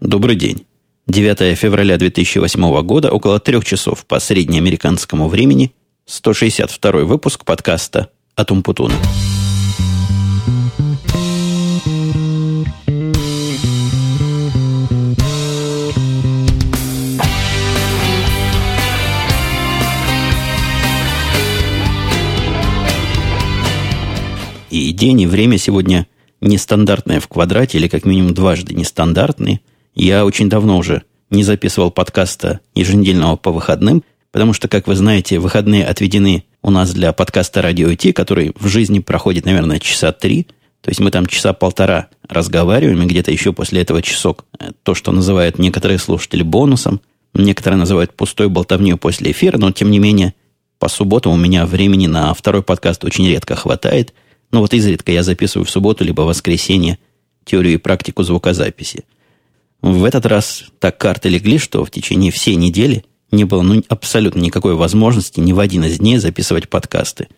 Добрый день. 9 февраля 2008 года, около трех часов по среднеамериканскому времени, 162 выпуск подкаста от Умпутуна. И день, и время сегодня нестандартное в квадрате, или как минимум дважды нестандартные. Я очень давно уже не записывал подкаста еженедельного по выходным, потому что, как вы знаете, выходные отведены у нас для подкаста «Радио IT», который в жизни проходит, наверное, часа три. То есть мы там часа полтора разговариваем, и где-то еще после этого часок то, что называют некоторые слушатели бонусом, некоторые называют пустой болтовней после эфира, но, тем не менее, по субботам у меня времени на второй подкаст очень редко хватает – но вот изредка я записываю в субботу либо воскресенье теорию и практику звукозаписи. В этот раз так карты легли, что в течение всей недели не было ну, абсолютно никакой возможности ни в один из дней записывать подкасты.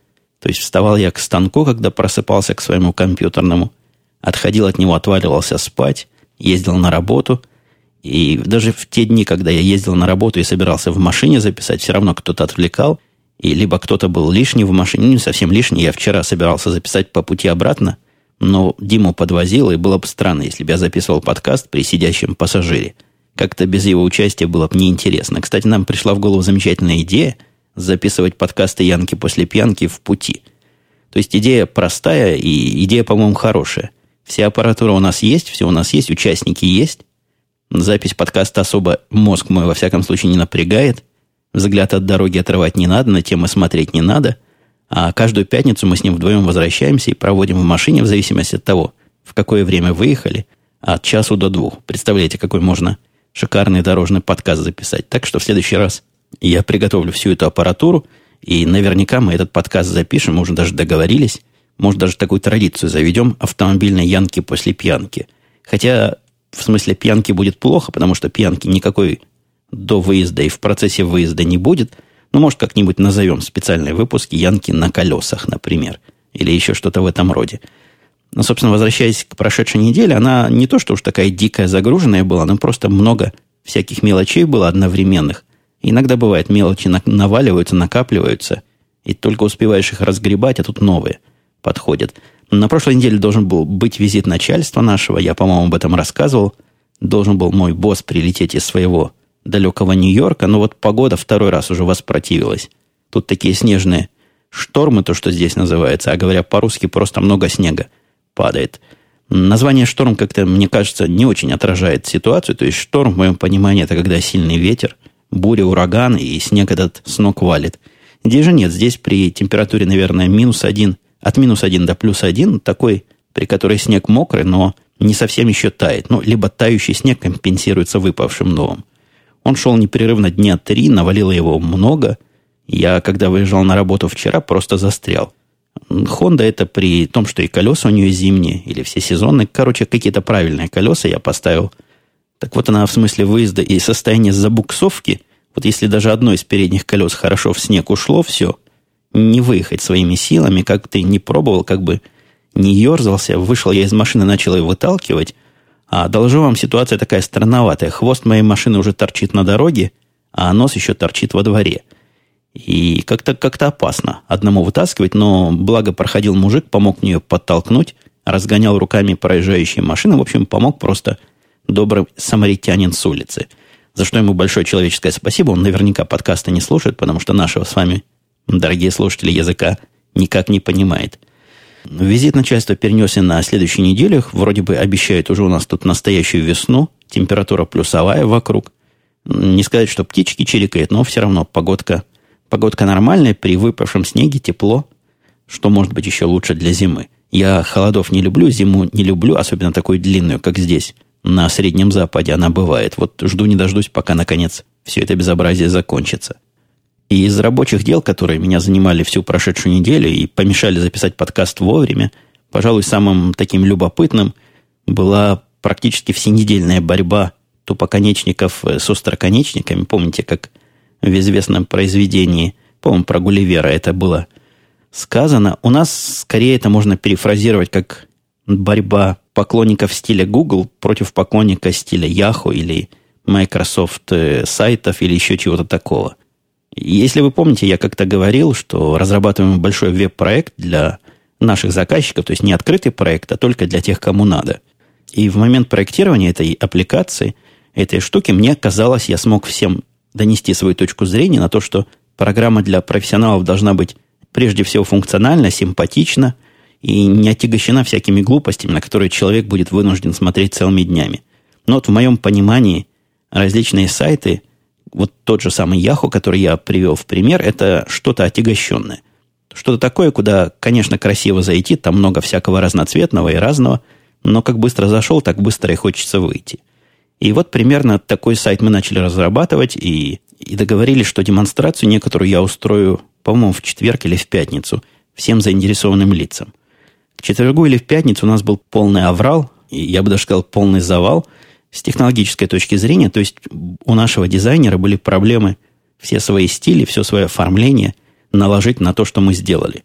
То есть вставал я к станку, когда просыпался к своему компьютерному, отходил от него, отваливался спать, ездил на работу. И даже в те дни, когда я ездил на работу и собирался в машине записать, все равно кто-то отвлекал – и либо кто-то был лишний в машине, ну, не совсем лишний. Я вчера собирался записать по пути обратно, но Диму подвозил, и было бы странно, если бы я записывал подкаст при сидящем пассажире. Как-то без его участия было бы неинтересно. Кстати, нам пришла в голову замечательная идея записывать подкасты Янки после пьянки в пути. То есть идея простая и идея, по-моему, хорошая. Вся аппаратура у нас есть, все у нас есть, участники есть. Запись подкаста особо мозг мой, во всяком случае, не напрягает – Взгляд от дороги отрывать не надо, на темы смотреть не надо. А каждую пятницу мы с ним вдвоем возвращаемся и проводим в машине в зависимости от того, в какое время выехали, от часу до двух. Представляете, какой можно шикарный дорожный подкаст записать. Так что в следующий раз я приготовлю всю эту аппаратуру, и наверняка мы этот подкаст запишем, мы уже даже договорились. Может, даже такую традицию заведем автомобильной янки после пьянки. Хотя в смысле пьянки будет плохо, потому что пьянки никакой до выезда и в процессе выезда не будет, ну, может, как-нибудь назовем специальные выпуски «Янки на колесах», например, или еще что-то в этом роде. Но, собственно, возвращаясь к прошедшей неделе, она не то, что уж такая дикая загруженная была, но просто много всяких мелочей было одновременных. иногда бывает, мелочи наваливаются, накапливаются, и только успеваешь их разгребать, а тут новые подходят. На прошлой неделе должен был быть визит начальства нашего, я, по-моему, об этом рассказывал. Должен был мой босс прилететь из своего далекого Нью-Йорка, но вот погода второй раз уже воспротивилась. Тут такие снежные штормы, то, что здесь называется, а говоря по-русски, просто много снега падает. Название шторм как-то, мне кажется, не очень отражает ситуацию. То есть шторм, в моем понимании, это когда сильный ветер, буря, ураган, и снег этот с ног валит. Здесь же нет. Здесь при температуре, наверное, минус один, от минус один до плюс один, такой, при которой снег мокрый, но не совсем еще тает. Ну, либо тающий снег компенсируется выпавшим новым. Он шел непрерывно дня три, навалило его много. Я, когда выезжал на работу вчера, просто застрял. Хонда это при том, что и колеса у нее зимние, или все сезонные. Короче, какие-то правильные колеса я поставил. Так вот она в смысле выезда и состояния забуксовки, вот если даже одно из передних колес хорошо в снег ушло, все, не выехать своими силами, как ты не пробовал, как бы не ерзался, вышел я из машины, начал ее выталкивать, а должу вам ситуация такая странноватая. Хвост моей машины уже торчит на дороге, а нос еще торчит во дворе. И как-то как опасно одному вытаскивать, но благо проходил мужик, помог мне ее подтолкнуть, разгонял руками проезжающие машины, в общем, помог просто добрый самаритянин с улицы. За что ему большое человеческое спасибо. Он наверняка подкаста не слушает, потому что нашего с вами, дорогие слушатели, языка никак не понимает. Визит начальства перенесся на следующей неделю. Вроде бы обещают уже у нас тут настоящую весну. Температура плюсовая вокруг. Не сказать, что птички чирикают, но все равно погодка, погодка нормальная. При выпавшем снеге тепло. Что может быть еще лучше для зимы? Я холодов не люблю, зиму не люблю, особенно такую длинную, как здесь. На Среднем Западе она бывает. Вот жду не дождусь, пока, наконец, все это безобразие закончится. И из рабочих дел, которые меня занимали всю прошедшую неделю и помешали записать подкаст вовремя, пожалуй, самым таким любопытным была практически всенедельная борьба тупоконечников с остроконечниками. Помните, как в известном произведении, по-моему, про Гулливера это было сказано. У нас скорее это можно перефразировать как борьба поклонников стиля Google против поклонника стиля Yahoo или Microsoft э, сайтов или еще чего-то такого. Если вы помните, я как-то говорил, что разрабатываем большой веб-проект для наших заказчиков, то есть не открытый проект, а только для тех, кому надо. И в момент проектирования этой аппликации, этой штуки, мне казалось, я смог всем донести свою точку зрения на то, что программа для профессионалов должна быть прежде всего функциональна, симпатична и не отягощена всякими глупостями, на которые человек будет вынужден смотреть целыми днями. Но вот в моем понимании различные сайты, вот тот же самый Yahoo, который я привел в пример, это что-то отягощенное. Что-то такое, куда, конечно, красиво зайти, там много всякого разноцветного и разного, но как быстро зашел, так быстро и хочется выйти. И вот примерно такой сайт мы начали разрабатывать и, и договорились, что демонстрацию некоторую я устрою, по-моему, в четверг или в пятницу всем заинтересованным лицам. В четвергу или в пятницу у нас был полный аврал, и я бы даже сказал полный завал с технологической точки зрения. То есть у нашего дизайнера были проблемы все свои стили, все свое оформление – наложить на то, что мы сделали.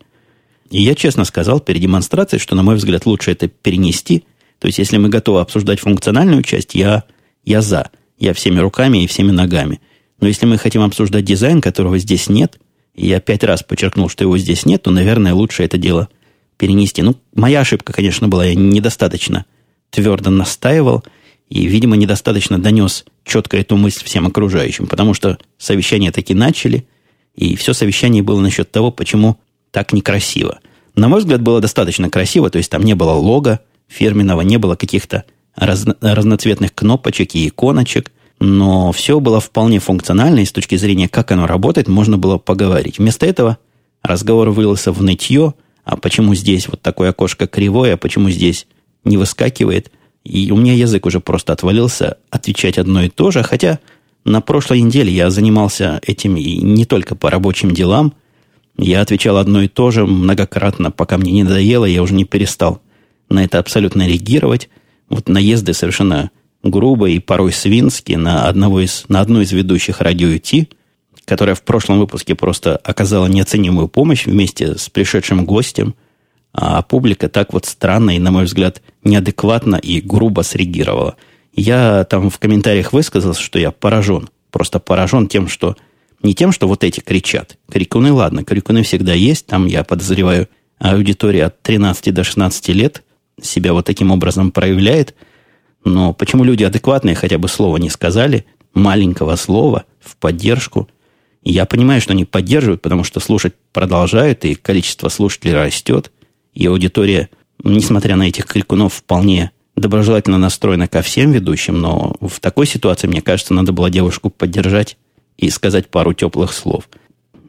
И я честно сказал перед демонстрацией, что, на мой взгляд, лучше это перенести. То есть, если мы готовы обсуждать функциональную часть, я, я за. Я всеми руками и всеми ногами. Но если мы хотим обсуждать дизайн, которого здесь нет, и я пять раз подчеркнул, что его здесь нет, то, наверное, лучше это дело перенести. Ну, моя ошибка, конечно, была. Я недостаточно твердо настаивал и, видимо, недостаточно донес четко эту мысль всем окружающим, потому что совещание таки начали – и все совещание было насчет того, почему так некрасиво. На мой взгляд, было достаточно красиво, то есть там не было лога фирменного, не было каких-то разно, разноцветных кнопочек и иконочек, но все было вполне функционально, и с точки зрения, как оно работает, можно было поговорить. Вместо этого разговор вылился в нытье, а почему здесь вот такое окошко кривое, а почему здесь не выскакивает. И у меня язык уже просто отвалился отвечать одно и то же, хотя на прошлой неделе я занимался этим и не только по рабочим делам. Я отвечал одно и то же многократно, пока мне не надоело, я уже не перестал на это абсолютно реагировать. Вот наезды совершенно грубые и порой свинские на, одного из, на одну из ведущих радио Ти, которая в прошлом выпуске просто оказала неоценимую помощь вместе с пришедшим гостем, а публика так вот странно и, на мой взгляд, неадекватно и грубо среагировала – я там в комментариях высказался, что я поражен. Просто поражен тем, что... Не тем, что вот эти кричат. Крикуны, ладно, крикуны всегда есть. Там, я подозреваю, аудитория от 13 до 16 лет себя вот таким образом проявляет. Но почему люди адекватные хотя бы слова не сказали, маленького слова в поддержку? я понимаю, что они поддерживают, потому что слушать продолжают, и количество слушателей растет, и аудитория, несмотря на этих крикунов, вполне доброжелательно настроена ко всем ведущим, но в такой ситуации, мне кажется, надо было девушку поддержать и сказать пару теплых слов.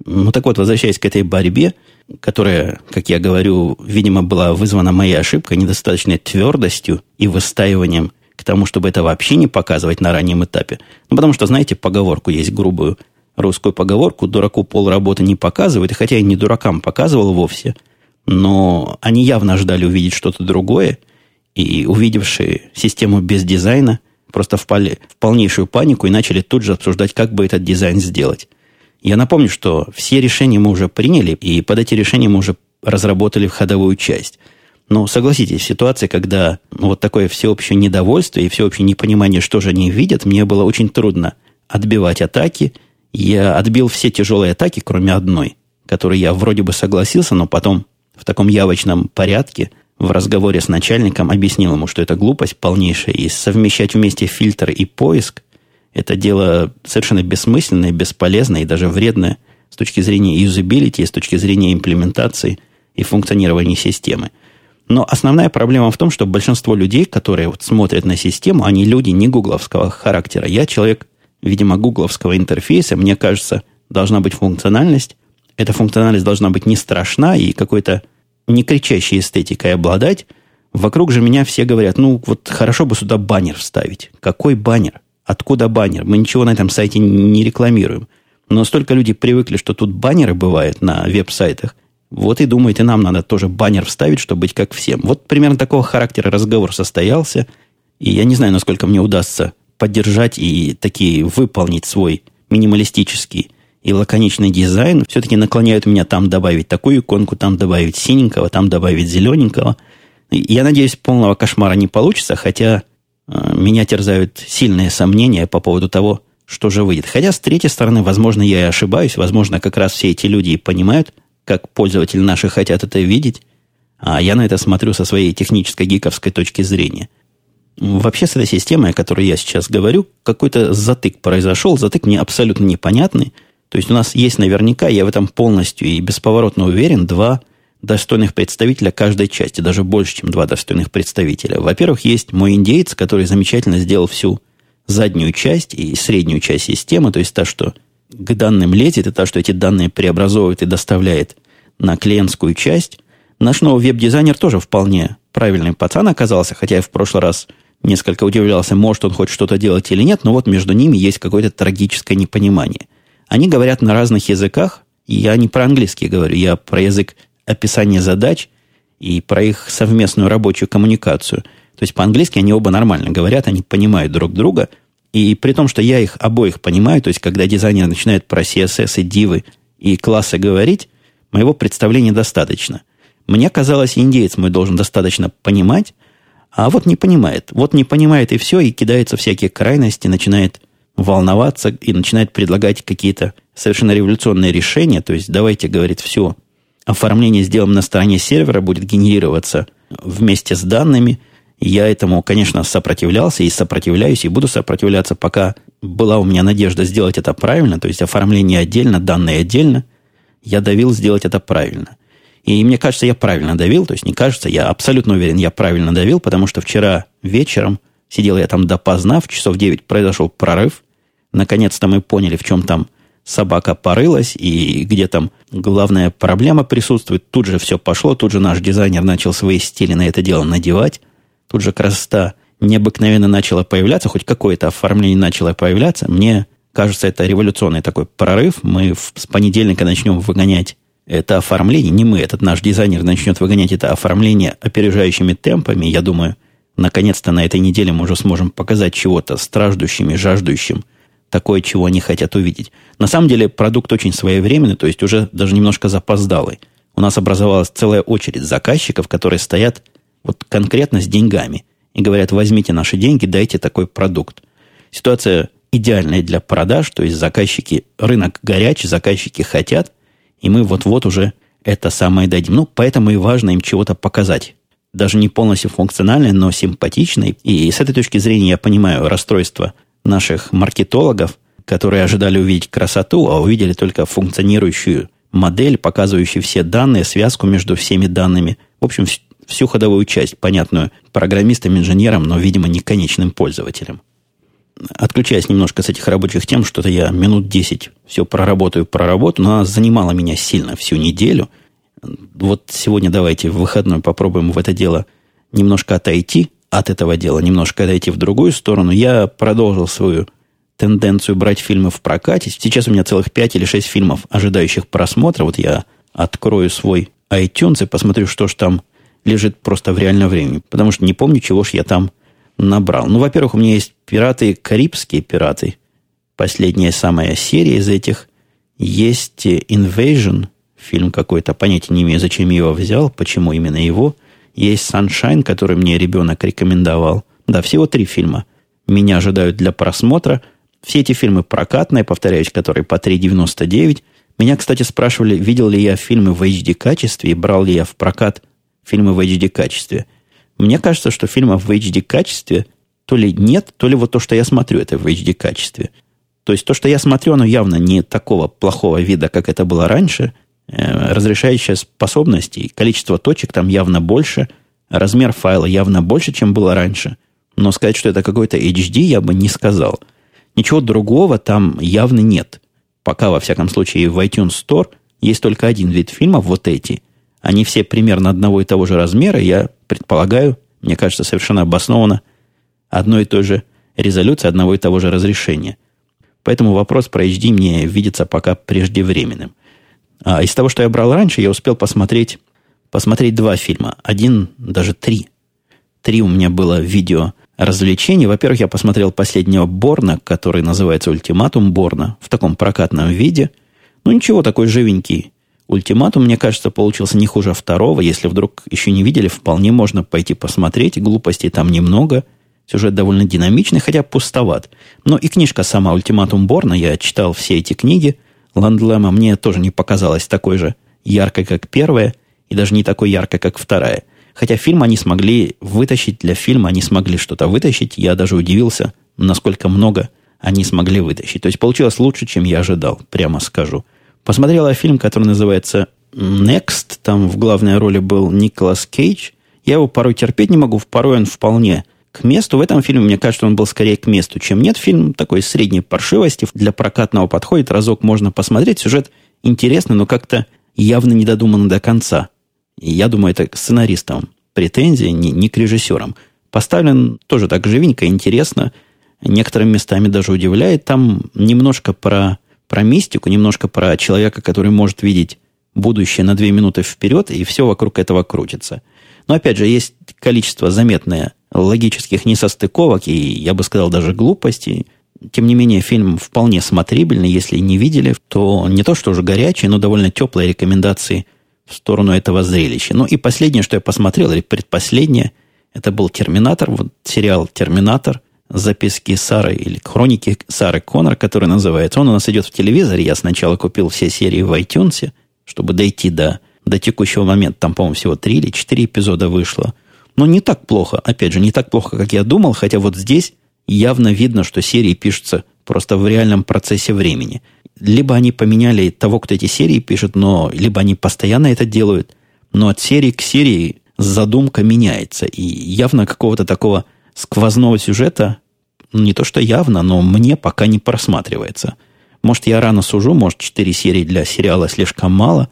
Ну так вот, возвращаясь к этой борьбе, которая, как я говорю, видимо, была вызвана моей ошибкой, недостаточной твердостью и выстаиванием к тому, чтобы это вообще не показывать на раннем этапе. Ну, потому что, знаете, поговорку есть грубую русскую поговорку, дураку пол работы не показывает, и хотя я не дуракам показывал вовсе, но они явно ждали увидеть что-то другое, и увидевшие систему без дизайна, просто впали в полнейшую панику и начали тут же обсуждать, как бы этот дизайн сделать. Я напомню, что все решения мы уже приняли, и под эти решения мы уже разработали входовую часть. Но согласитесь, в ситуации, когда вот такое всеобщее недовольство и всеобщее непонимание, что же они видят, мне было очень трудно отбивать атаки. Я отбил все тяжелые атаки, кроме одной, которой я вроде бы согласился, но потом в таком явочном порядке в разговоре с начальником объяснил ему, что это глупость полнейшая, и совмещать вместе фильтр и поиск – это дело совершенно бессмысленное, бесполезное и даже вредное с точки зрения юзабилити, с точки зрения имплементации и функционирования системы. Но основная проблема в том, что большинство людей, которые вот смотрят на систему, они люди не гугловского характера. Я человек, видимо, гугловского интерфейса. Мне кажется, должна быть функциональность. Эта функциональность должна быть не страшна и какой-то не кричащей эстетикой обладать, вокруг же меня все говорят, ну вот хорошо бы сюда баннер вставить. Какой баннер? Откуда баннер? Мы ничего на этом сайте не рекламируем. Но столько люди привыкли, что тут баннеры бывают на веб-сайтах. Вот и думают, и нам надо тоже баннер вставить, чтобы быть как всем. Вот примерно такого характера разговор состоялся. И я не знаю, насколько мне удастся поддержать и такие выполнить свой минималистический и лаконичный дизайн все-таки наклоняют меня там добавить такую иконку, там добавить синенького, там добавить зелененького. Я надеюсь, полного кошмара не получится, хотя э, меня терзают сильные сомнения по поводу того, что же выйдет. Хотя, с третьей стороны, возможно, я и ошибаюсь. Возможно, как раз все эти люди и понимают, как пользователи наши хотят это видеть. А я на это смотрю со своей технической гиковской точки зрения. Вообще, с этой системой, о которой я сейчас говорю, какой-то затык произошел. Затык мне абсолютно непонятный. То есть у нас есть наверняка, я в этом полностью и бесповоротно уверен, два достойных представителя каждой части, даже больше, чем два достойных представителя. Во-первых, есть мой индейец, который замечательно сделал всю заднюю часть и среднюю часть системы, то есть та, что к данным лезет, и та, что эти данные преобразовывает и доставляет на клиентскую часть. Наш новый веб-дизайнер тоже вполне правильный пацан оказался, хотя я в прошлый раз несколько удивлялся, может он хоть что-то делать или нет, но вот между ними есть какое-то трагическое непонимание. Они говорят на разных языках, и я не про английский говорю, я про язык описания задач и про их совместную рабочую коммуникацию. То есть по-английски они оба нормально говорят, они понимают друг друга. И при том, что я их обоих понимаю, то есть когда дизайнер начинает про CSS и дивы и классы говорить, моего представления достаточно. Мне казалось, индеец мой должен достаточно понимать, а вот не понимает. Вот не понимает и все, и кидается всякие крайности, начинает волноваться и начинает предлагать какие-то совершенно революционные решения. То есть давайте, говорит, все, оформление сделаем на стороне сервера, будет генерироваться вместе с данными. Я этому, конечно, сопротивлялся и сопротивляюсь, и буду сопротивляться, пока была у меня надежда сделать это правильно, то есть оформление отдельно, данные отдельно. Я давил сделать это правильно. И мне кажется, я правильно давил, то есть не кажется, я абсолютно уверен, я правильно давил, потому что вчера вечером сидел я там допоздна, в часов 9 произошел прорыв. Наконец-то мы поняли, в чем там собака порылась и где там главная проблема присутствует. Тут же все пошло, тут же наш дизайнер начал свои стили на это дело надевать. Тут же красота необыкновенно начала появляться, хоть какое-то оформление начало появляться. Мне кажется, это революционный такой прорыв. Мы с понедельника начнем выгонять это оформление, не мы, этот наш дизайнер начнет выгонять это оформление опережающими темпами. Я думаю, наконец-то на этой неделе мы уже сможем показать чего-то страждущим и жаждущим – такое, чего они хотят увидеть. На самом деле продукт очень своевременный, то есть уже даже немножко запоздалый. У нас образовалась целая очередь заказчиков, которые стоят вот конкретно с деньгами и говорят, возьмите наши деньги, дайте такой продукт. Ситуация идеальная для продаж, то есть заказчики, рынок горячий, заказчики хотят, и мы вот-вот уже это самое дадим. Ну, поэтому и важно им чего-то показать. Даже не полностью функциональное, но симпатичное. И с этой точки зрения я понимаю расстройство наших маркетологов, которые ожидали увидеть красоту, а увидели только функционирующую модель, показывающую все данные, связку между всеми данными. В общем, всю ходовую часть, понятную программистам, инженерам, но, видимо, не конечным пользователям. Отключаясь немножко с этих рабочих тем, что-то я минут 10 все проработаю, проработаю, но она занимала меня сильно всю неделю. Вот сегодня давайте в выходной попробуем в это дело немножко отойти, от этого дела немножко отойти в другую сторону, я продолжил свою тенденцию брать фильмы в прокате. Сейчас у меня целых 5 или 6 фильмов, ожидающих просмотра. Вот я открою свой iTunes и посмотрю, что ж там лежит просто в реальном времени. Потому что не помню, чего ж я там набрал. Ну, во-первых, у меня есть пираты, карибские пираты. Последняя самая серия из этих. Есть Invasion, фильм какой-то, понятия не имею, зачем я его взял, почему именно его – есть Sunshine, который мне ребенок рекомендовал. Да, всего три фильма. Меня ожидают для просмотра. Все эти фильмы прокатные, повторяюсь, которые по 3,99. Меня, кстати, спрашивали, видел ли я фильмы в HD-качестве и брал ли я в прокат фильмы в HD-качестве. Мне кажется, что фильмов в HD-качестве то ли нет, то ли вот то, что я смотрю, это в HD-качестве. То есть то, что я смотрю, оно явно не такого плохого вида, как это было раньше – разрешающая способность и количество точек там явно больше, размер файла явно больше, чем было раньше. Но сказать, что это какой-то HD, я бы не сказал. Ничего другого там явно нет. Пока, во всяком случае, в iTunes Store есть только один вид фильмов, вот эти. Они все примерно одного и того же размера, я предполагаю, мне кажется, совершенно обоснованно, одной и той же резолюции, одного и того же разрешения. Поэтому вопрос про HD мне видится пока преждевременным. А из того, что я брал раньше, я успел посмотреть, посмотреть два фильма. Один, даже три. Три у меня было видео развлечений. Во-первых, я посмотрел последнего Борна, который называется «Ультиматум Борна», в таком прокатном виде. Ну, ничего, такой живенький, Ультиматум, мне кажется, получился не хуже второго. Если вдруг еще не видели, вполне можно пойти посмотреть. Глупостей там немного. Сюжет довольно динамичный, хотя пустоват. Но и книжка сама «Ультиматум Борна», я читал все эти книги. Ландлема мне тоже не показалась такой же яркой, как первая, и даже не такой яркой, как вторая. Хотя фильм они смогли вытащить, для фильма они смогли что-то вытащить. Я даже удивился, насколько много они смогли вытащить. То есть получилось лучше, чем я ожидал, прямо скажу. Посмотрела фильм, который называется Next. Там в главной роли был Николас Кейдж. Я его порой терпеть не могу, порой он вполне к месту. В этом фильме, мне кажется, он был скорее к месту, чем нет. Фильм такой средней паршивости. Для прокатного подходит. Разок можно посмотреть. Сюжет интересный, но как-то явно не додуман до конца. И я думаю, это к сценаристам претензии, не, не к режиссерам. Поставлен тоже так живенько, интересно. Некоторыми местами даже удивляет. Там немножко про про мистику, немножко про человека, который может видеть будущее на две минуты вперед, и все вокруг этого крутится. Но опять же, есть количество заметное логических несостыковок, и я бы сказал даже глупостей. Тем не менее, фильм вполне смотрибельный. Если не видели, то не то, что уже горячие, но довольно теплые рекомендации в сторону этого зрелища. Ну и последнее, что я посмотрел, или предпоследнее, это был «Терминатор», вот сериал «Терминатор», записки Сары или хроники Сары Коннор, который называется. Он у нас идет в телевизоре. Я сначала купил все серии в iTunes, чтобы дойти до, до текущего момента. Там, по-моему, всего три или четыре эпизода вышло. Но не так плохо. Опять же, не так плохо, как я думал. Хотя вот здесь явно видно, что серии пишутся просто в реальном процессе времени. Либо они поменяли того, кто эти серии пишет, но либо они постоянно это делают. Но от серии к серии задумка меняется. И явно какого-то такого сквозного сюжета ну, не то что явно, но мне пока не просматривается. Может, я рано сужу, может, четыре серии для сериала слишком мало,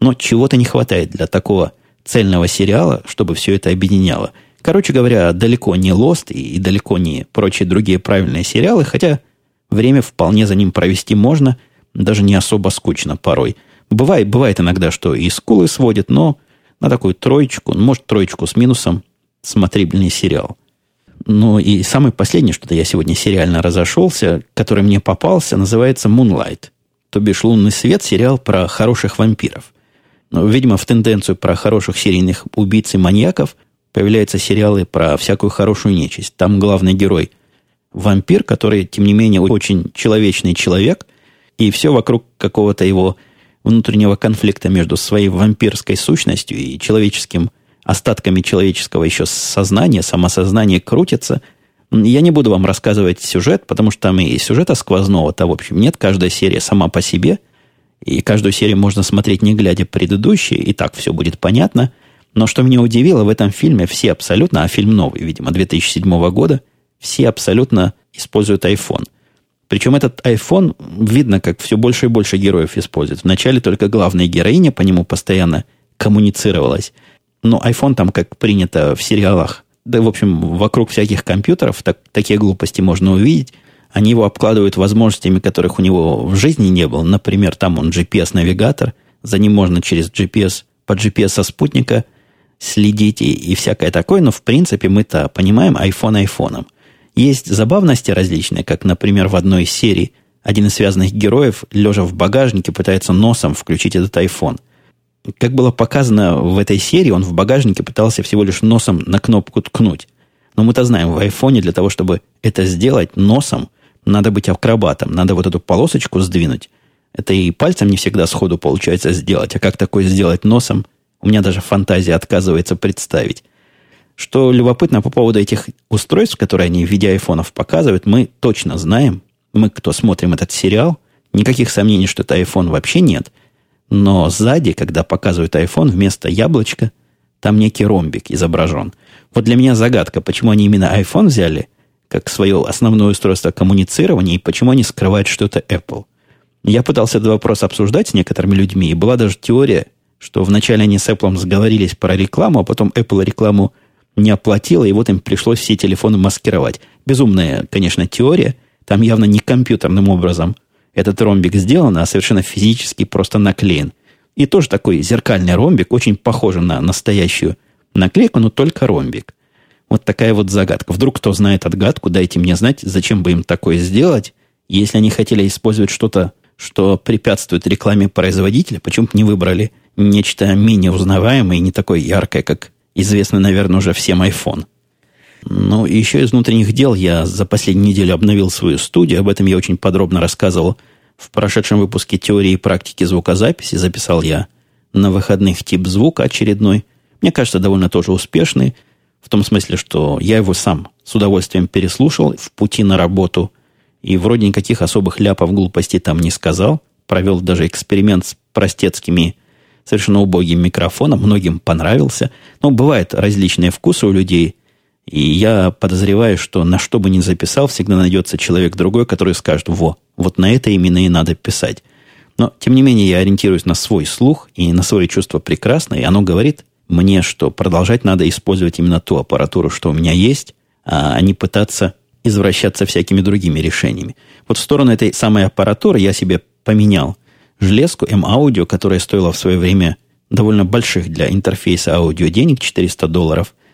но чего-то не хватает для такого цельного сериала, чтобы все это объединяло. Короче говоря, далеко не Lost и далеко не прочие другие правильные сериалы, хотя время вполне за ним провести можно, даже не особо скучно порой. Бывает, бывает иногда, что и скулы сводит, но на такую троечку, может, троечку с минусом смотрибельный сериал – ну и самый последний, что-то я сегодня сериально разошелся, который мне попался, называется Moonlight. То бишь «Лунный свет» сериал про хороших вампиров. Но, видимо, в тенденцию про хороших серийных убийц и маньяков появляются сериалы про всякую хорошую нечисть. Там главный герой – вампир, который, тем не менее, очень человечный человек, и все вокруг какого-то его внутреннего конфликта между своей вампирской сущностью и человеческим остатками человеческого еще сознания, самосознания крутится. Я не буду вам рассказывать сюжет, потому что там и сюжета сквозного-то, в общем, нет. Каждая серия сама по себе. И каждую серию можно смотреть, не глядя предыдущие, и так все будет понятно. Но что меня удивило, в этом фильме все абсолютно, а фильм новый, видимо, 2007 года, все абсолютно используют iPhone. Причем этот iPhone, видно, как все больше и больше героев используют. Вначале только главная героиня по нему постоянно коммуницировалась – но iPhone там, как принято в сериалах, да, в общем, вокруг всяких компьютеров так, такие глупости можно увидеть. Они его обкладывают возможностями, которых у него в жизни не было. Например, там он GPS-навигатор, за ним можно через GPS, по GPS со спутника следить и, и всякое такое, но в принципе мы-то понимаем iPhone айфоном. Есть забавности различные, как, например, в одной из серий один из связанных героев, лежа в багажнике, пытается носом включить этот iPhone. Как было показано в этой серии, он в багажнике пытался всего лишь носом на кнопку ткнуть. Но мы-то знаем, в айфоне для того, чтобы это сделать носом, надо быть акробатом, надо вот эту полосочку сдвинуть. Это и пальцем не всегда сходу получается сделать, а как такое сделать носом, у меня даже фантазия отказывается представить. Что любопытно по поводу этих устройств, которые они в виде айфонов показывают, мы точно знаем, мы, кто смотрим этот сериал, никаких сомнений, что это iPhone вообще нет – но сзади, когда показывают iPhone, вместо яблочка там некий ромбик изображен. Вот для меня загадка, почему они именно iPhone взяли как свое основное устройство коммуницирования и почему они скрывают, что это Apple. Я пытался этот вопрос обсуждать с некоторыми людьми, и была даже теория, что вначале они с Apple сговорились про рекламу, а потом Apple рекламу не оплатила, и вот им пришлось все телефоны маскировать. Безумная, конечно, теория. Там явно не компьютерным образом этот ромбик сделан, а совершенно физически просто наклеен. И тоже такой зеркальный ромбик, очень похожий на настоящую наклейку, но только ромбик. Вот такая вот загадка. Вдруг кто знает отгадку, дайте мне знать, зачем бы им такое сделать. Если они хотели использовать что-то что препятствует рекламе производителя. Почему бы не выбрали нечто менее узнаваемое и не такое яркое, как известный, наверное, уже всем iPhone. Ну, еще из внутренних дел я за последнюю неделю обновил свою студию. Об этом я очень подробно рассказывал в прошедшем выпуске теории и практики звукозаписи. Записал я на выходных тип звука очередной. Мне кажется, довольно тоже успешный. В том смысле, что я его сам с удовольствием переслушал в пути на работу. И вроде никаких особых ляпов глупостей там не сказал. Провел даже эксперимент с простецкими совершенно убогим микрофоном. Многим понравился. Но бывают различные вкусы у людей – и я подозреваю, что на что бы ни записал, всегда найдется человек другой, который скажет, во, вот на это именно и надо писать. Но, тем не менее, я ориентируюсь на свой слух и на свое чувство прекрасно, и оно говорит мне, что продолжать надо использовать именно ту аппаратуру, что у меня есть, а не пытаться извращаться всякими другими решениями. Вот в сторону этой самой аппаратуры я себе поменял железку M-Audio, которая стоила в свое время довольно больших для интерфейса аудио денег, 400 долларов –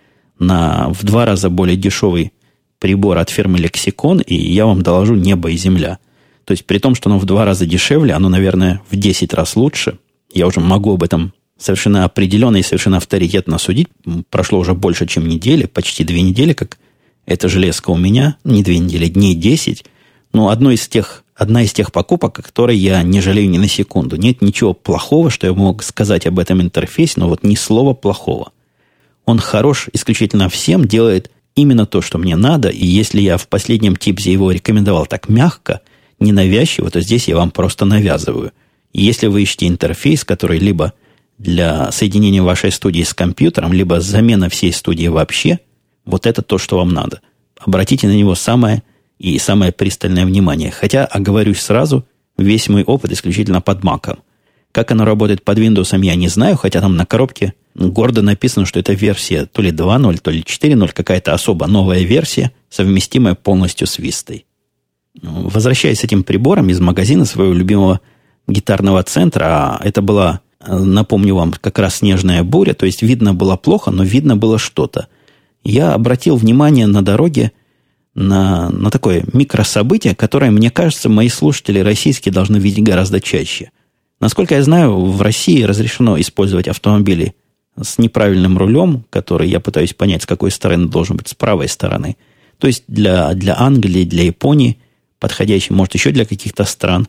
на в два раза более дешевый прибор от фирмы Lexicon, и я вам доложу небо и земля. То есть при том, что оно в два раза дешевле, оно, наверное, в 10 раз лучше. Я уже могу об этом совершенно определенно и совершенно авторитетно судить. Прошло уже больше, чем недели, почти две недели, как эта железка у меня, не две недели, дней 10. Но одно из тех, одна из тех покупок, о которой я не жалею ни на секунду. Нет ничего плохого, что я мог сказать об этом интерфейсе, но вот ни слова плохого – он хорош исключительно всем, делает именно то, что мне надо, и если я в последнем типзе его рекомендовал так мягко, ненавязчиво, то здесь я вам просто навязываю. И если вы ищете интерфейс, который либо для соединения вашей студии с компьютером, либо замена всей студии вообще, вот это то, что вам надо. Обратите на него самое и самое пристальное внимание. Хотя, оговорюсь сразу, весь мой опыт исключительно под маком. Как оно работает под Windows, я не знаю, хотя там на коробке гордо написано, что это версия то ли 2.0, то ли 4.0, какая-то особо новая версия, совместимая полностью с Вистой. Возвращаясь с этим прибором из магазина своего любимого гитарного центра, а это была, напомню вам, как раз снежная буря, то есть видно было плохо, но видно было что-то. Я обратил внимание на дороге на, на такое микрособытие, которое, мне кажется, мои слушатели российские должны видеть гораздо чаще. Насколько я знаю, в России разрешено использовать автомобили с неправильным рулем, который я пытаюсь понять, с какой стороны должен быть, с правой стороны. То есть для, для Англии, для Японии, подходящий, может, еще для каких-то стран.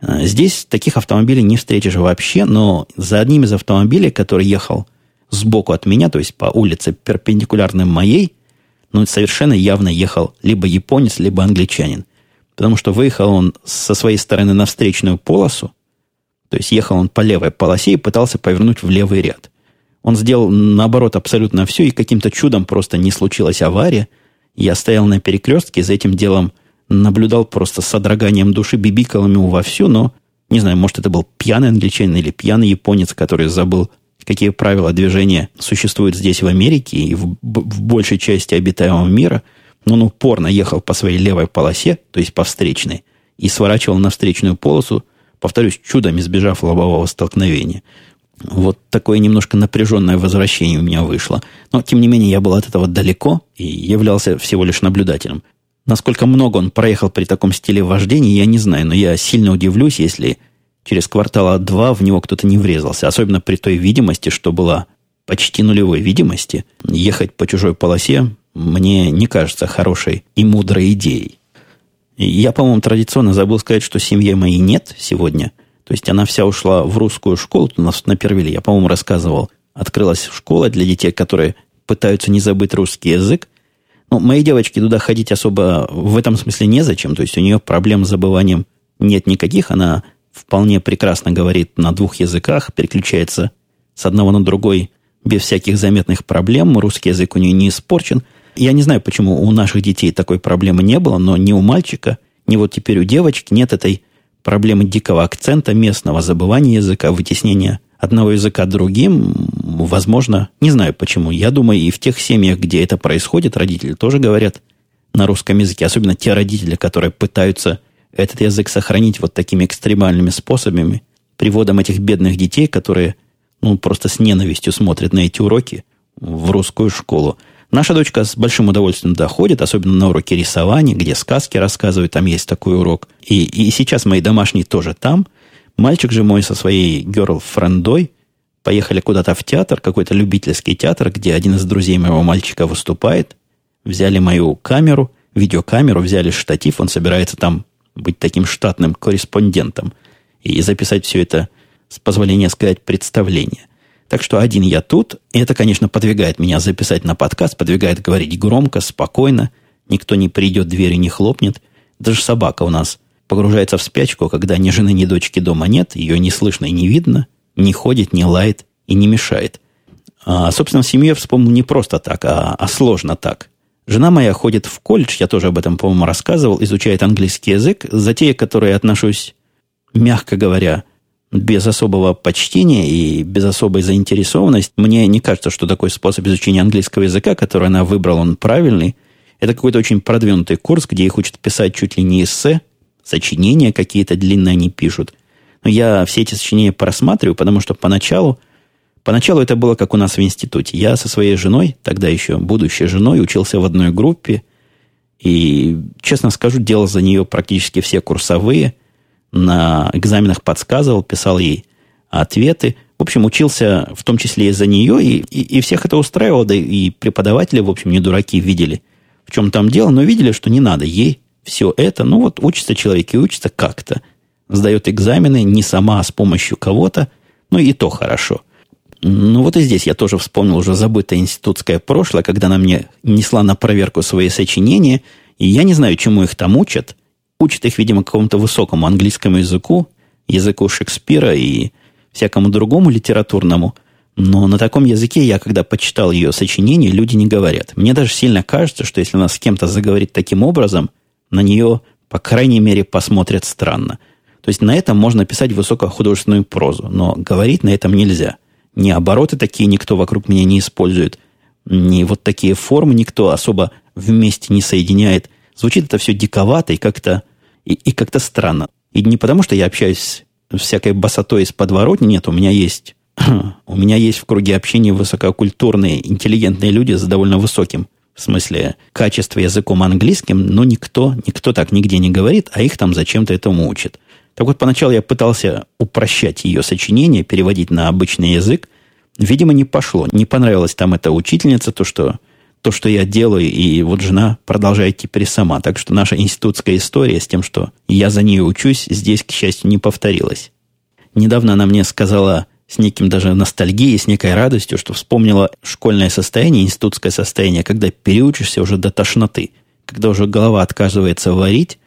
Э, здесь таких автомобилей не встретишь вообще, но за одним из автомобилей, который ехал сбоку от меня, то есть по улице перпендикулярной моей, ну, совершенно явно ехал либо японец, либо англичанин. Потому что выехал он со своей стороны на встречную полосу, то есть ехал он по левой полосе и пытался повернуть в левый ряд. Он сделал, наоборот, абсолютно все, и каким-то чудом просто не случилась авария. Я стоял на перекрестке, за этим делом наблюдал просто с содроганием души, бибикал ему вовсю, но, не знаю, может, это был пьяный англичанин или пьяный японец, который забыл, какие правила движения существуют здесь, в Америке, и в, в большей части обитаемого мира, но он упорно ехал по своей левой полосе, то есть по встречной, и сворачивал на встречную полосу, повторюсь, чудом избежав лобового столкновения. Вот такое немножко напряженное возвращение у меня вышло. Но, тем не менее, я был от этого далеко и являлся всего лишь наблюдателем. Насколько много он проехал при таком стиле вождения, я не знаю, но я сильно удивлюсь, если через квартала два в него кто-то не врезался. Особенно при той видимости, что была почти нулевой видимости. Ехать по чужой полосе мне не кажется хорошей и мудрой идеей. Я, по-моему, традиционно забыл сказать, что семьи моей нет сегодня – то есть она вся ушла в русскую школу, у нас на Первиле, я, по-моему, рассказывал. Открылась школа для детей, которые пытаются не забыть русский язык. Но моей девочке туда ходить особо в этом смысле незачем. То есть у нее проблем с забыванием нет никаких. Она вполне прекрасно говорит на двух языках, переключается с одного на другой без всяких заметных проблем. Русский язык у нее не испорчен. Я не знаю, почему у наших детей такой проблемы не было, но ни у мальчика, ни вот теперь у девочки нет этой проблемы дикого акцента, местного забывания языка, вытеснения одного языка другим, возможно, не знаю почему. Я думаю, и в тех семьях, где это происходит, родители тоже говорят на русском языке, особенно те родители, которые пытаются этот язык сохранить вот такими экстремальными способами, приводом этих бедных детей, которые ну, просто с ненавистью смотрят на эти уроки в русскую школу. Наша дочка с большим удовольствием доходит, особенно на уроке рисования, где сказки рассказывают, там есть такой урок. И, и сейчас мои домашние тоже там. Мальчик же мой со своей герл-френдой поехали куда-то в театр, какой-то любительский театр, где один из друзей моего мальчика выступает. Взяли мою камеру, видеокамеру, взяли штатив, он собирается там быть таким штатным корреспондентом и записать все это, с позволения сказать, представление. Так что один я тут, и это, конечно, подвигает меня записать на подкаст, подвигает говорить громко, спокойно, никто не придет, двери не хлопнет. Даже собака у нас погружается в спячку, когда ни жены, ни дочки дома нет, ее не слышно и не видно, не ходит, не лает и не мешает. А, собственно, семью я вспомнил не просто так, а, а сложно так. Жена моя ходит в колледж, я тоже об этом, по-моему, рассказывал, изучает английский язык, затея, к которой я отношусь, мягко говоря, без особого почтения и без особой заинтересованности. Мне не кажется, что такой способ изучения английского языка, который она выбрала, он правильный. Это какой-то очень продвинутый курс, где их учат писать чуть ли не эссе, сочинения какие-то длинные они пишут. Но я все эти сочинения просматриваю, потому что поначалу Поначалу это было как у нас в институте. Я со своей женой, тогда еще будущей женой, учился в одной группе. И, честно скажу, делал за нее практически все курсовые. На экзаменах подсказывал, писал ей ответы. В общем, учился в том числе и за нее. И, и, и всех это устраивало. Да и преподаватели, в общем, не дураки, видели, в чем там дело. Но видели, что не надо ей все это. Ну вот учится человек и учится как-то. Сдает экзамены не сама, а с помощью кого-то. Ну и то хорошо – ну вот и здесь я тоже вспомнил уже забытое институтское прошлое, когда она мне несла на проверку свои сочинения, и я не знаю, чему их там учат. Учат их, видимо, какому-то высокому английскому языку, языку Шекспира и всякому другому литературному. Но на таком языке я, когда почитал ее сочинения, люди не говорят. Мне даже сильно кажется, что если она с кем-то заговорит таким образом, на нее, по крайней мере, посмотрят странно. То есть на этом можно писать высокохудожественную прозу, но говорить на этом нельзя – ни обороты такие никто вокруг меня не использует, ни вот такие формы никто особо вместе не соединяет. Звучит это все диковато и как-то и, и как-то странно. И не потому, что я общаюсь всякой басотой из подворотни, нет, у меня есть у меня есть в круге общения высококультурные, интеллигентные люди с довольно высоким, в смысле, качества языком английским, но никто, никто так нигде не говорит, а их там зачем-то этому учат. Так вот, поначалу я пытался упрощать ее сочинение, переводить на обычный язык. Видимо, не пошло. Не понравилась там эта учительница, то, что, то, что я делаю, и вот жена продолжает теперь сама. Так что наша институтская история с тем, что я за нее учусь, здесь, к счастью, не повторилась. Недавно она мне сказала с неким даже ностальгией, с некой радостью, что вспомнила школьное состояние, институтское состояние, когда переучишься уже до тошноты, когда уже голова отказывается варить,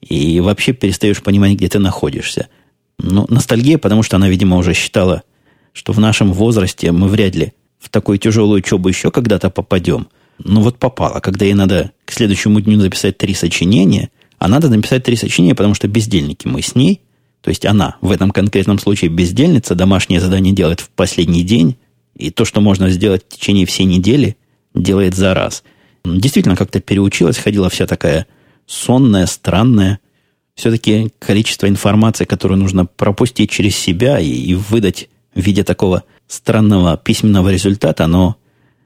и вообще перестаешь понимать, где ты находишься. Ну, ностальгия, потому что она, видимо, уже считала, что в нашем возрасте мы вряд ли в такую тяжелую учебу еще когда-то попадем. Ну вот попала, когда ей надо к следующему дню записать три сочинения, а надо написать три сочинения, потому что бездельники мы с ней, то есть она в этом конкретном случае бездельница, домашнее задание делает в последний день, и то, что можно сделать в течение всей недели, делает за раз. Действительно, как-то переучилась, ходила вся такая сонное, странное. Все-таки количество информации, которую нужно пропустить через себя и, и выдать в виде такого странного письменного результата, оно,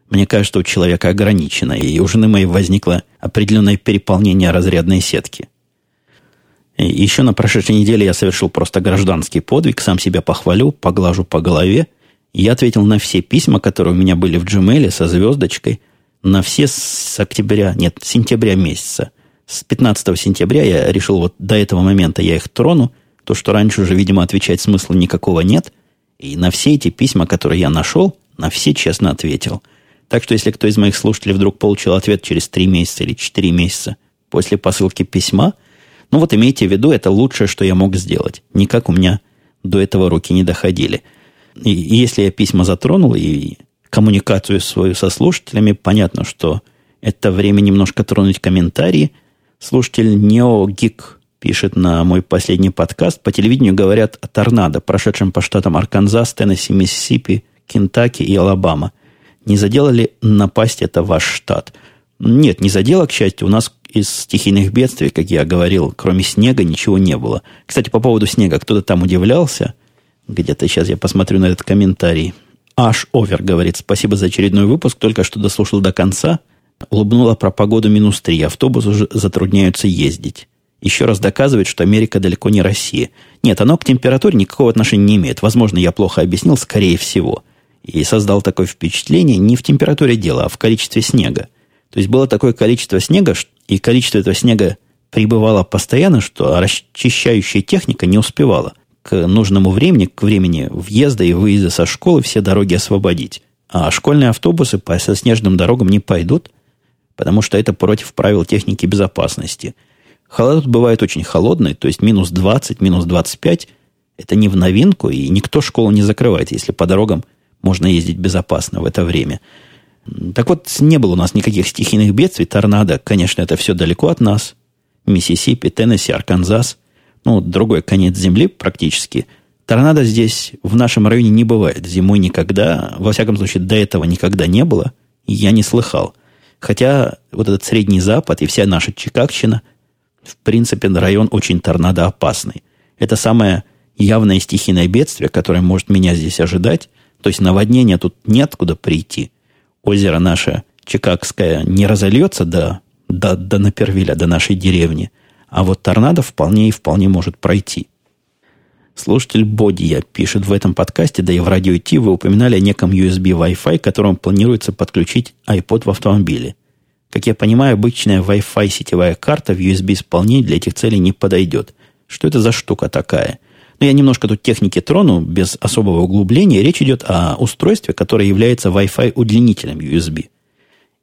мне кажется, у человека ограничено. И у жены моей возникло определенное переполнение разрядной сетки. Еще на прошедшей неделе я совершил просто гражданский подвиг, сам себя похвалю, поглажу по голове. Я ответил на все письма, которые у меня были в Gmail со звездочкой, на все с октября, нет, сентября месяца с 15 сентября я решил вот до этого момента я их трону, то, что раньше уже, видимо, отвечать смысла никакого нет. И на все эти письма, которые я нашел, на все честно ответил. Так что если кто из моих слушателей вдруг получил ответ через 3 месяца или 4 месяца после посылки письма, ну вот имейте в виду, это лучшее, что я мог сделать. Никак у меня до этого руки не доходили. И, и если я письма затронул и коммуникацию свою со слушателями, понятно, что это время немножко тронуть комментарии – Слушатель Неогик пишет на мой последний подкаст. По телевидению говорят о торнадо, прошедшем по штатам Арканзас, Теннесси, Миссисипи, Кентаки и Алабама. Не задела ли напасть это ваш штат? Нет, не задела, к счастью. У нас из стихийных бедствий, как я говорил, кроме снега ничего не было. Кстати, по поводу снега, кто-то там удивлялся. Где-то сейчас я посмотрю на этот комментарий. Аш Овер говорит, спасибо за очередной выпуск, только что дослушал до конца – Улыбнула про погоду минус 3. Автобусы уже затрудняются ездить. Еще раз доказывает, что Америка далеко не Россия. Нет, оно к температуре никакого отношения не имеет. Возможно, я плохо объяснил, скорее всего. И создал такое впечатление не в температуре дела, а в количестве снега. То есть было такое количество снега, и количество этого снега прибывало постоянно, что расчищающая техника не успевала к нужному времени, к времени въезда и выезда со школы все дороги освободить. А школьные автобусы по снежным дорогам не пойдут, потому что это против правил техники безопасности. Холод бывает очень холодный, то есть минус 20, минус 25. Это не в новинку, и никто школу не закрывает, если по дорогам можно ездить безопасно в это время. Так вот, не было у нас никаких стихийных бедствий. Торнадо, конечно, это все далеко от нас. Миссисипи, Теннесси, Арканзас. Ну, другой конец земли практически. Торнадо здесь в нашем районе не бывает. Зимой никогда. Во всяком случае, до этого никогда не было. Я не слыхал. Хотя вот этот Средний Запад и вся наша Чикагщина, в принципе, район очень торнадоопасный. Это самое явное стихийное бедствие, которое может меня здесь ожидать. То есть наводнения тут нет куда прийти озеро наше Чикагское не разольется до, до, до Напервиля, до нашей деревни, а вот торнадо вполне и вполне может пройти. Слушатель Бодия пишет в этом подкасте, да и в радио Ти вы упоминали о неком USB Wi-Fi, которым планируется подключить iPod в автомобиле. Как я понимаю, обычная Wi-Fi сетевая карта в USB исполнении для этих целей не подойдет. Что это за штука такая? Но я немножко тут техники трону, без особого углубления. Речь идет о устройстве, которое является Wi-Fi удлинителем USB.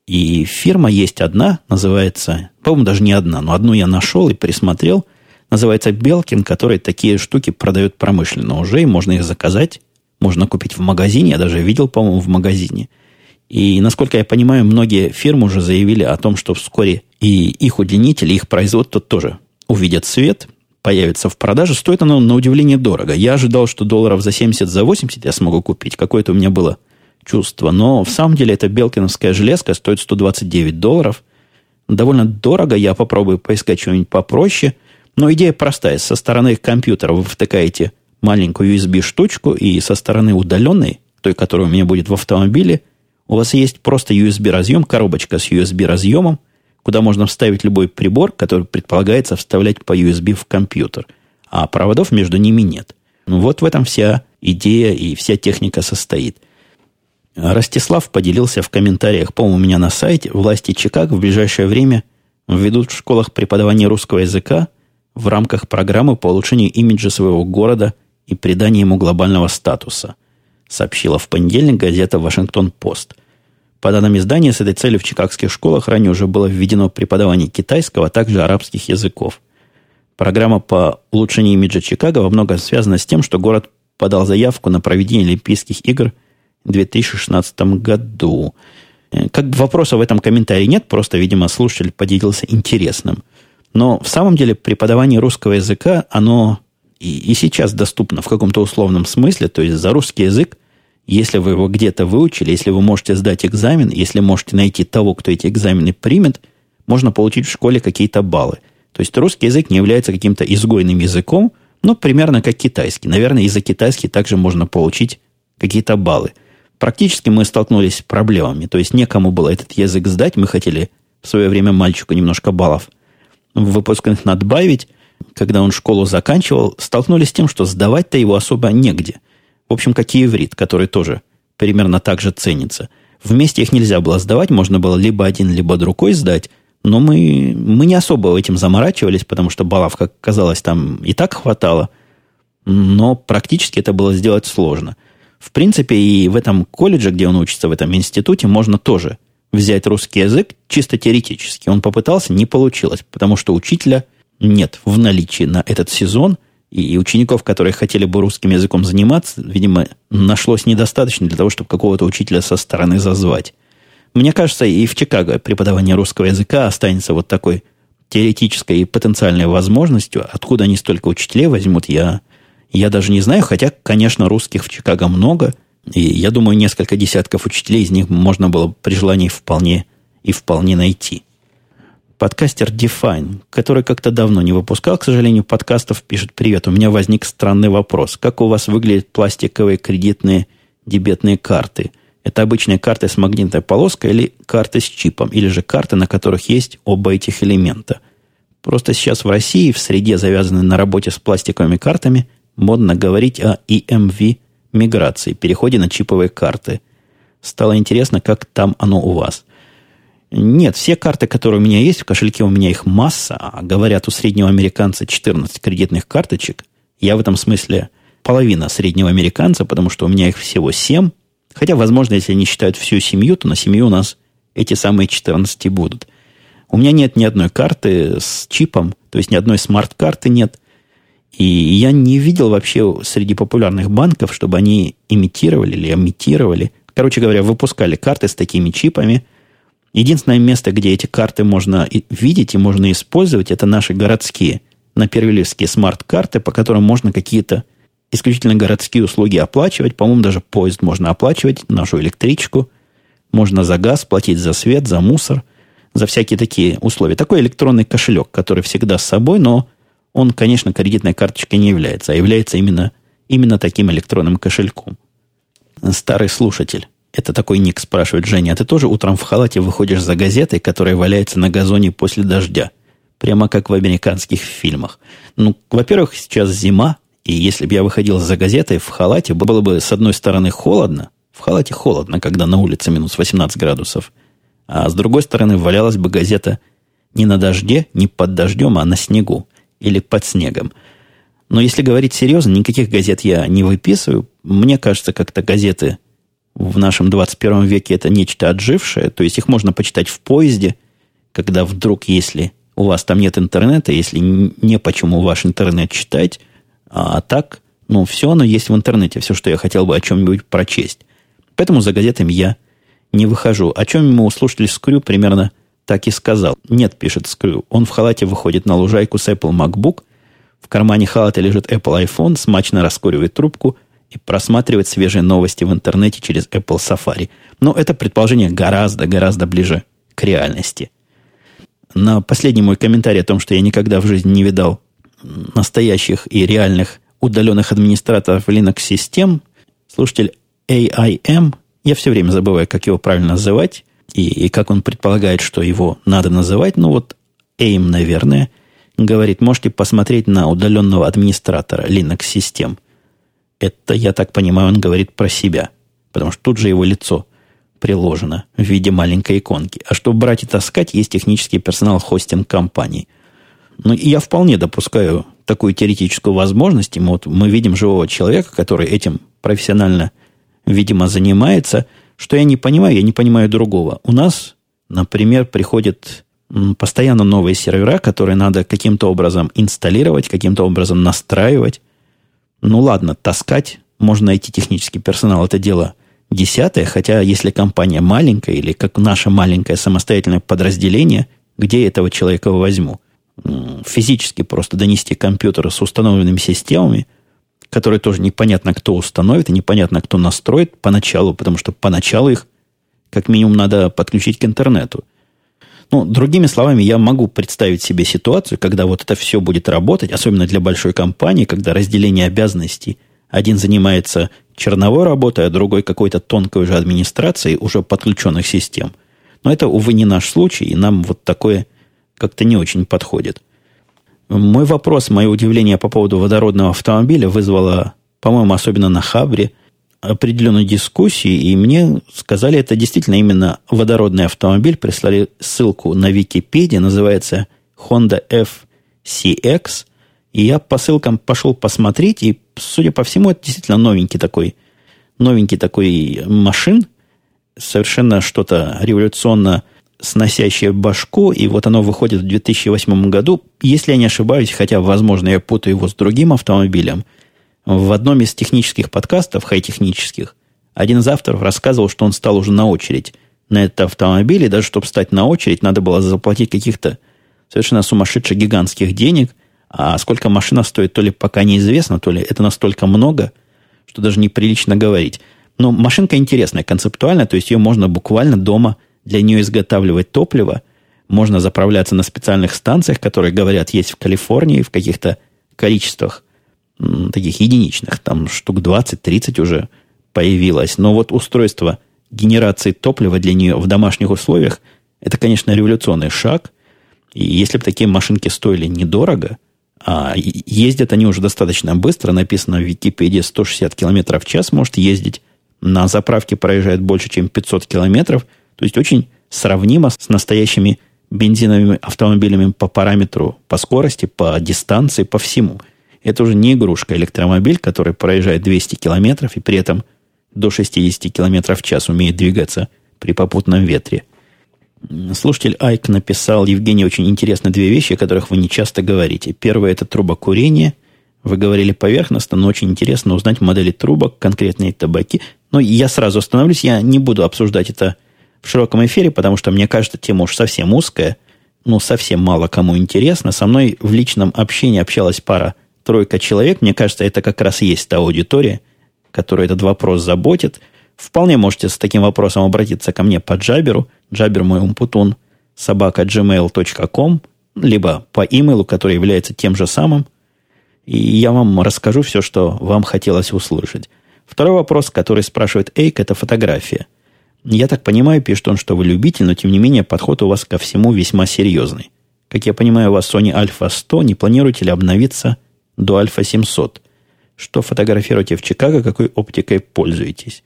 И фирма есть одна, называется, по-моему, даже не одна, но одну я нашел и присмотрел. Называется Белкин, который такие штуки продает промышленно уже, и можно их заказать. Можно купить в магазине, я даже видел, по-моему, в магазине. И, насколько я понимаю, многие фирмы уже заявили о том, что вскоре и их удлинители, их производство тоже увидят свет, появится в продаже. Стоит оно, на удивление, дорого. Я ожидал, что долларов за 70, за 80 я смогу купить. Какое-то у меня было чувство. Но в самом деле эта белкиновская железка стоит 129 долларов. Довольно дорого. Я попробую поискать что-нибудь попроще. Но идея простая. Со стороны компьютера вы втыкаете маленькую USB-штучку, и со стороны удаленной, той, которая у меня будет в автомобиле, у вас есть просто USB-разъем, коробочка с USB-разъемом – куда можно вставить любой прибор, который предполагается вставлять по USB в компьютер, а проводов между ними нет. Ну, вот в этом вся идея и вся техника состоит. Ростислав поделился в комментариях, по-моему, у меня на сайте, власти Чикаго в ближайшее время введут в школах преподавание русского языка в рамках программы по улучшению имиджа своего города и приданию ему глобального статуса, сообщила в понедельник газета «Вашингтон-Пост». По данным издания, с этой целью в чикагских школах ранее уже было введено преподавание китайского, а также арабских языков. Программа по улучшению имиджа Чикаго во многом связана с тем, что город подал заявку на проведение Олимпийских игр в 2016 году. Э, как бы вопроса в этом комментарии нет, просто, видимо, слушатель поделился интересным. Но в самом деле преподавание русского языка, оно и, и сейчас доступно в каком-то условном смысле, то есть за русский язык если вы его где-то выучили, если вы можете сдать экзамен, если можете найти того, кто эти экзамены примет, можно получить в школе какие-то баллы. То есть русский язык не является каким-то изгойным языком, но примерно как китайский. Наверное, и за китайский также можно получить какие-то баллы. Практически мы столкнулись с проблемами. То есть некому было этот язык сдать. Мы хотели в свое время мальчику немножко баллов в выпускных надбавить. Когда он школу заканчивал, столкнулись с тем, что сдавать-то его особо негде – в общем, как и иврит, который тоже примерно так же ценится. Вместе их нельзя было сдавать, можно было либо один, либо другой сдать, но мы, мы не особо этим заморачивались, потому что баллов, как казалось, там и так хватало. Но практически это было сделать сложно. В принципе, и в этом колледже, где он учится, в этом институте, можно тоже взять русский язык чисто теоретически. Он попытался, не получилось, потому что учителя нет в наличии на этот сезон – и учеников, которые хотели бы русским языком заниматься, видимо, нашлось недостаточно для того, чтобы какого-то учителя со стороны зазвать. Мне кажется, и в Чикаго преподавание русского языка останется вот такой теоретической и потенциальной возможностью. Откуда они столько учителей возьмут, я, я даже не знаю. Хотя, конечно, русских в Чикаго много. И я думаю, несколько десятков учителей из них можно было при желании вполне и вполне найти подкастер Define, который как-то давно не выпускал, к сожалению, подкастов, пишет «Привет, у меня возник странный вопрос. Как у вас выглядят пластиковые кредитные дебетные карты? Это обычные карты с магнитной полоской или карты с чипом, или же карты, на которых есть оба этих элемента. Просто сейчас в России, в среде, завязанной на работе с пластиковыми картами, модно говорить о EMV миграции, переходе на чиповые карты. Стало интересно, как там оно у вас. Нет, все карты, которые у меня есть, в кошельке у меня их масса, а говорят, у среднего американца 14 кредитных карточек. Я в этом смысле половина среднего американца, потому что у меня их всего 7. Хотя, возможно, если они считают всю семью, то на семью у нас эти самые 14 будут. У меня нет ни одной карты с чипом, то есть ни одной смарт-карты нет. И я не видел вообще среди популярных банков, чтобы они имитировали или имитировали, короче говоря, выпускали карты с такими чипами. Единственное место, где эти карты можно видеть и можно использовать, это наши городские, на первилевские смарт-карты, по которым можно какие-то исключительно городские услуги оплачивать. По-моему, даже поезд можно оплачивать, нашу электричку. Можно за газ платить, за свет, за мусор, за всякие такие условия. Такой электронный кошелек, который всегда с собой, но он, конечно, кредитной карточкой не является, а является именно, именно таким электронным кошельком. Старый слушатель. Это такой ник спрашивает Женя, а ты тоже утром в халате выходишь за газетой, которая валяется на газоне после дождя? Прямо как в американских фильмах. Ну, во-первых, сейчас зима, и если бы я выходил за газетой в халате, было бы с одной стороны холодно. В халате холодно, когда на улице минус 18 градусов. А с другой стороны валялась бы газета не на дожде, не под дождем, а на снегу или под снегом. Но если говорить серьезно, никаких газет я не выписываю. Мне кажется, как-то газеты в нашем 21 веке это нечто отжившее. То есть их можно почитать в поезде, когда вдруг, если у вас там нет интернета, если не почему ваш интернет читать, а так, ну, все оно есть в интернете, все, что я хотел бы о чем-нибудь прочесть. Поэтому за газетами я не выхожу. О чем ему слушатель Скрю примерно так и сказал. Нет, пишет Скрю. Он в халате выходит на лужайку с Apple MacBook, в кармане халата лежит Apple iPhone, смачно раскуривает трубку и просматривает свежие новости в интернете через Apple Safari. Но это предположение гораздо-гораздо ближе к реальности. На последний мой комментарий о том, что я никогда в жизни не видал настоящих и реальных удаленных администраторов Linux-систем, слушатель AIM, я все время забываю, как его правильно называть, и, и как он предполагает, что его надо называть, ну вот AIM, наверное, говорит, можете посмотреть на удаленного администратора Linux-систем. Это, я так понимаю, он говорит про себя, потому что тут же его лицо приложено в виде маленькой иконки. А чтобы брать и таскать, есть технический персонал хостинг-компании – ну, я вполне допускаю такую теоретическую возможность. И вот мы видим живого человека, который этим профессионально, видимо, занимается. Что я не понимаю, я не понимаю другого. У нас, например, приходят постоянно новые сервера, которые надо каким-то образом инсталлировать, каким-то образом настраивать. Ну ладно, таскать, можно найти технический персонал, это дело десятое, хотя если компания маленькая или как наше маленькое самостоятельное подразделение, где я этого человека возьму? физически просто донести компьютеры с установленными системами, которые тоже непонятно, кто установит, и непонятно, кто настроит поначалу, потому что поначалу их как минимум надо подключить к интернету. Ну, другими словами, я могу представить себе ситуацию, когда вот это все будет работать, особенно для большой компании, когда разделение обязанностей, один занимается черновой работой, а другой какой-то тонкой уже администрацией уже подключенных систем. Но это, увы, не наш случай, и нам вот такое как-то не очень подходит. Мой вопрос, мое удивление по поводу водородного автомобиля вызвало, по-моему, особенно на Хабре, определенную дискуссию, и мне сказали, это действительно именно водородный автомобиль. Прислали ссылку на Википедии, называется Honda FCX. И я по ссылкам пошел посмотреть, и, судя по всему, это действительно новенький такой, новенький такой машин, совершенно что-то революционно сносящее башку, и вот оно выходит в 2008 году. Если я не ошибаюсь, хотя, возможно, я путаю его с другим автомобилем, в одном из технических подкастов, хай-технических, один из авторов рассказывал, что он стал уже на очередь на этот автомобиль, и даже чтобы стать на очередь, надо было заплатить каких-то совершенно сумасшедших гигантских денег, а сколько машина стоит, то ли пока неизвестно, то ли это настолько много, что даже неприлично говорить. Но машинка интересная, концептуальная, то есть ее можно буквально дома – для нее изготавливать топливо. Можно заправляться на специальных станциях, которые, говорят, есть в Калифорнии в каких-то количествах таких единичных. Там штук 20-30 уже появилось. Но вот устройство генерации топлива для нее в домашних условиях, это, конечно, революционный шаг. И если бы такие машинки стоили недорого, а ездят они уже достаточно быстро, написано в Википедии 160 км в час может ездить, на заправке проезжает больше, чем 500 километров, то есть очень сравнимо с настоящими бензиновыми автомобилями по параметру, по скорости, по дистанции, по всему. Это уже не игрушка, электромобиль, который проезжает 200 километров и при этом до 60 километров в час умеет двигаться при попутном ветре. Слушатель Айк написал, Евгений, очень интересно две вещи, о которых вы не часто говорите. Первое – это трубокурение. Вы говорили поверхностно, но очень интересно узнать модели трубок, конкретные табаки. Но я сразу остановлюсь, я не буду обсуждать это в широком эфире, потому что, мне кажется, тема уж совсем узкая, ну, совсем мало кому интересно. Со мной в личном общении общалась пара, тройка человек. Мне кажется, это как раз есть та аудитория, которая этот вопрос заботит. Вполне можете с таким вопросом обратиться ко мне по джаберу. Джабер мой умпутун собака gmail.com, либо по имейлу, который является тем же самым. И я вам расскажу все, что вам хотелось услышать. Второй вопрос, который спрашивает Эйк, это фотография. Я так понимаю, пишет он, что вы любитель, но тем не менее подход у вас ко всему весьма серьезный. Как я понимаю, у вас Sony Alpha 100, не планируете ли обновиться до Alpha 700? Что фотографируете в Чикаго, какой оптикой пользуетесь?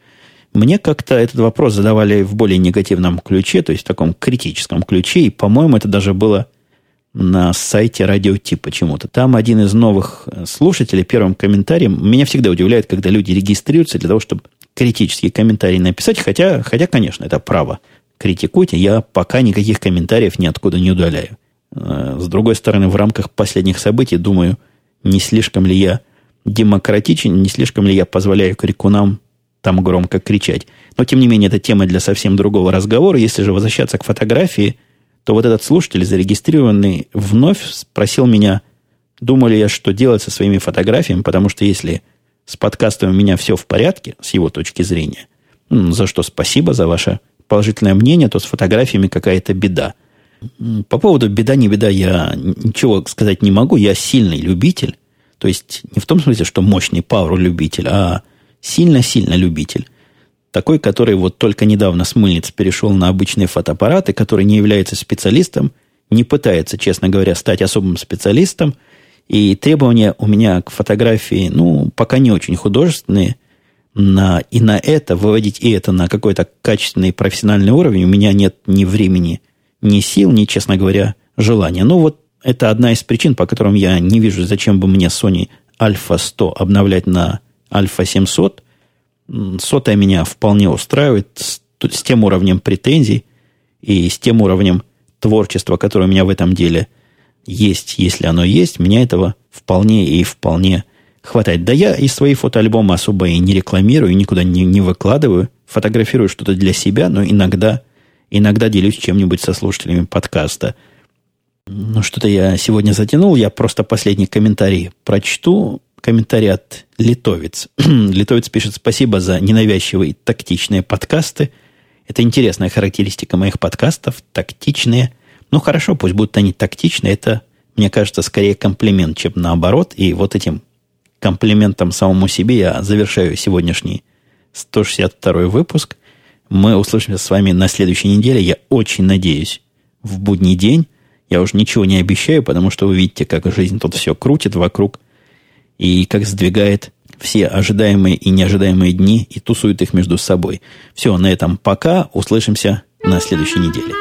Мне как-то этот вопрос задавали в более негативном ключе, то есть в таком критическом ключе, и, по-моему, это даже было на сайте Радио Ти почему-то. Там один из новых слушателей первым комментарием, меня всегда удивляет, когда люди регистрируются для того, чтобы критические комментарии написать, хотя, хотя, конечно, это право. Критикуйте, я пока никаких комментариев ниоткуда не удаляю. Э, с другой стороны, в рамках последних событий, думаю, не слишком ли я демократичен, не слишком ли я позволяю крикунам там громко кричать. Но, тем не менее, это тема для совсем другого разговора. Если же возвращаться к фотографии, то вот этот слушатель, зарегистрированный, вновь спросил меня, думаю ли я, что делать со своими фотографиями, потому что если с подкастом у меня все в порядке, с его точки зрения, за что спасибо за ваше положительное мнение, то с фотографиями какая-то беда. По поводу беда, не беда, я ничего сказать не могу. Я сильный любитель. То есть не в том смысле, что мощный пауэр-любитель, а сильно-сильно любитель. Такой, который вот только недавно с мыльниц перешел на обычные фотоаппараты, который не является специалистом, не пытается, честно говоря, стать особым специалистом – и требования у меня к фотографии, ну, пока не очень художественные. На, и на это, выводить и это на какой-то качественный профессиональный уровень у меня нет ни времени, ни сил, ни, честно говоря, желания. Ну, вот это одна из причин, по которым я не вижу, зачем бы мне Sony Alpha 100 обновлять на Alpha 700. Сотая меня вполне устраивает с, с тем уровнем претензий и с тем уровнем творчества, которое у меня в этом деле – есть, если оно есть, меня этого вполне и вполне хватает. Да я и свои фотоальбомы особо и не рекламирую, никуда не, не выкладываю. Фотографирую что-то для себя, но иногда, иногда делюсь чем-нибудь со слушателями подкаста. Ну, что-то я сегодня затянул. Я просто последний комментарий прочту. Комментарий от Литовец. Литовец пишет «Спасибо за ненавязчивые тактичные подкасты». Это интересная характеристика моих подкастов. Тактичные. Ну, хорошо, пусть будут они тактичны. Это, мне кажется, скорее комплимент, чем наоборот. И вот этим комплиментом самому себе я завершаю сегодняшний 162 выпуск. Мы услышимся с вами на следующей неделе. Я очень надеюсь, в будний день. Я уже ничего не обещаю, потому что вы видите, как жизнь тут все крутит вокруг. И как сдвигает все ожидаемые и неожидаемые дни и тусует их между собой. Все, на этом пока. Услышимся на следующей неделе.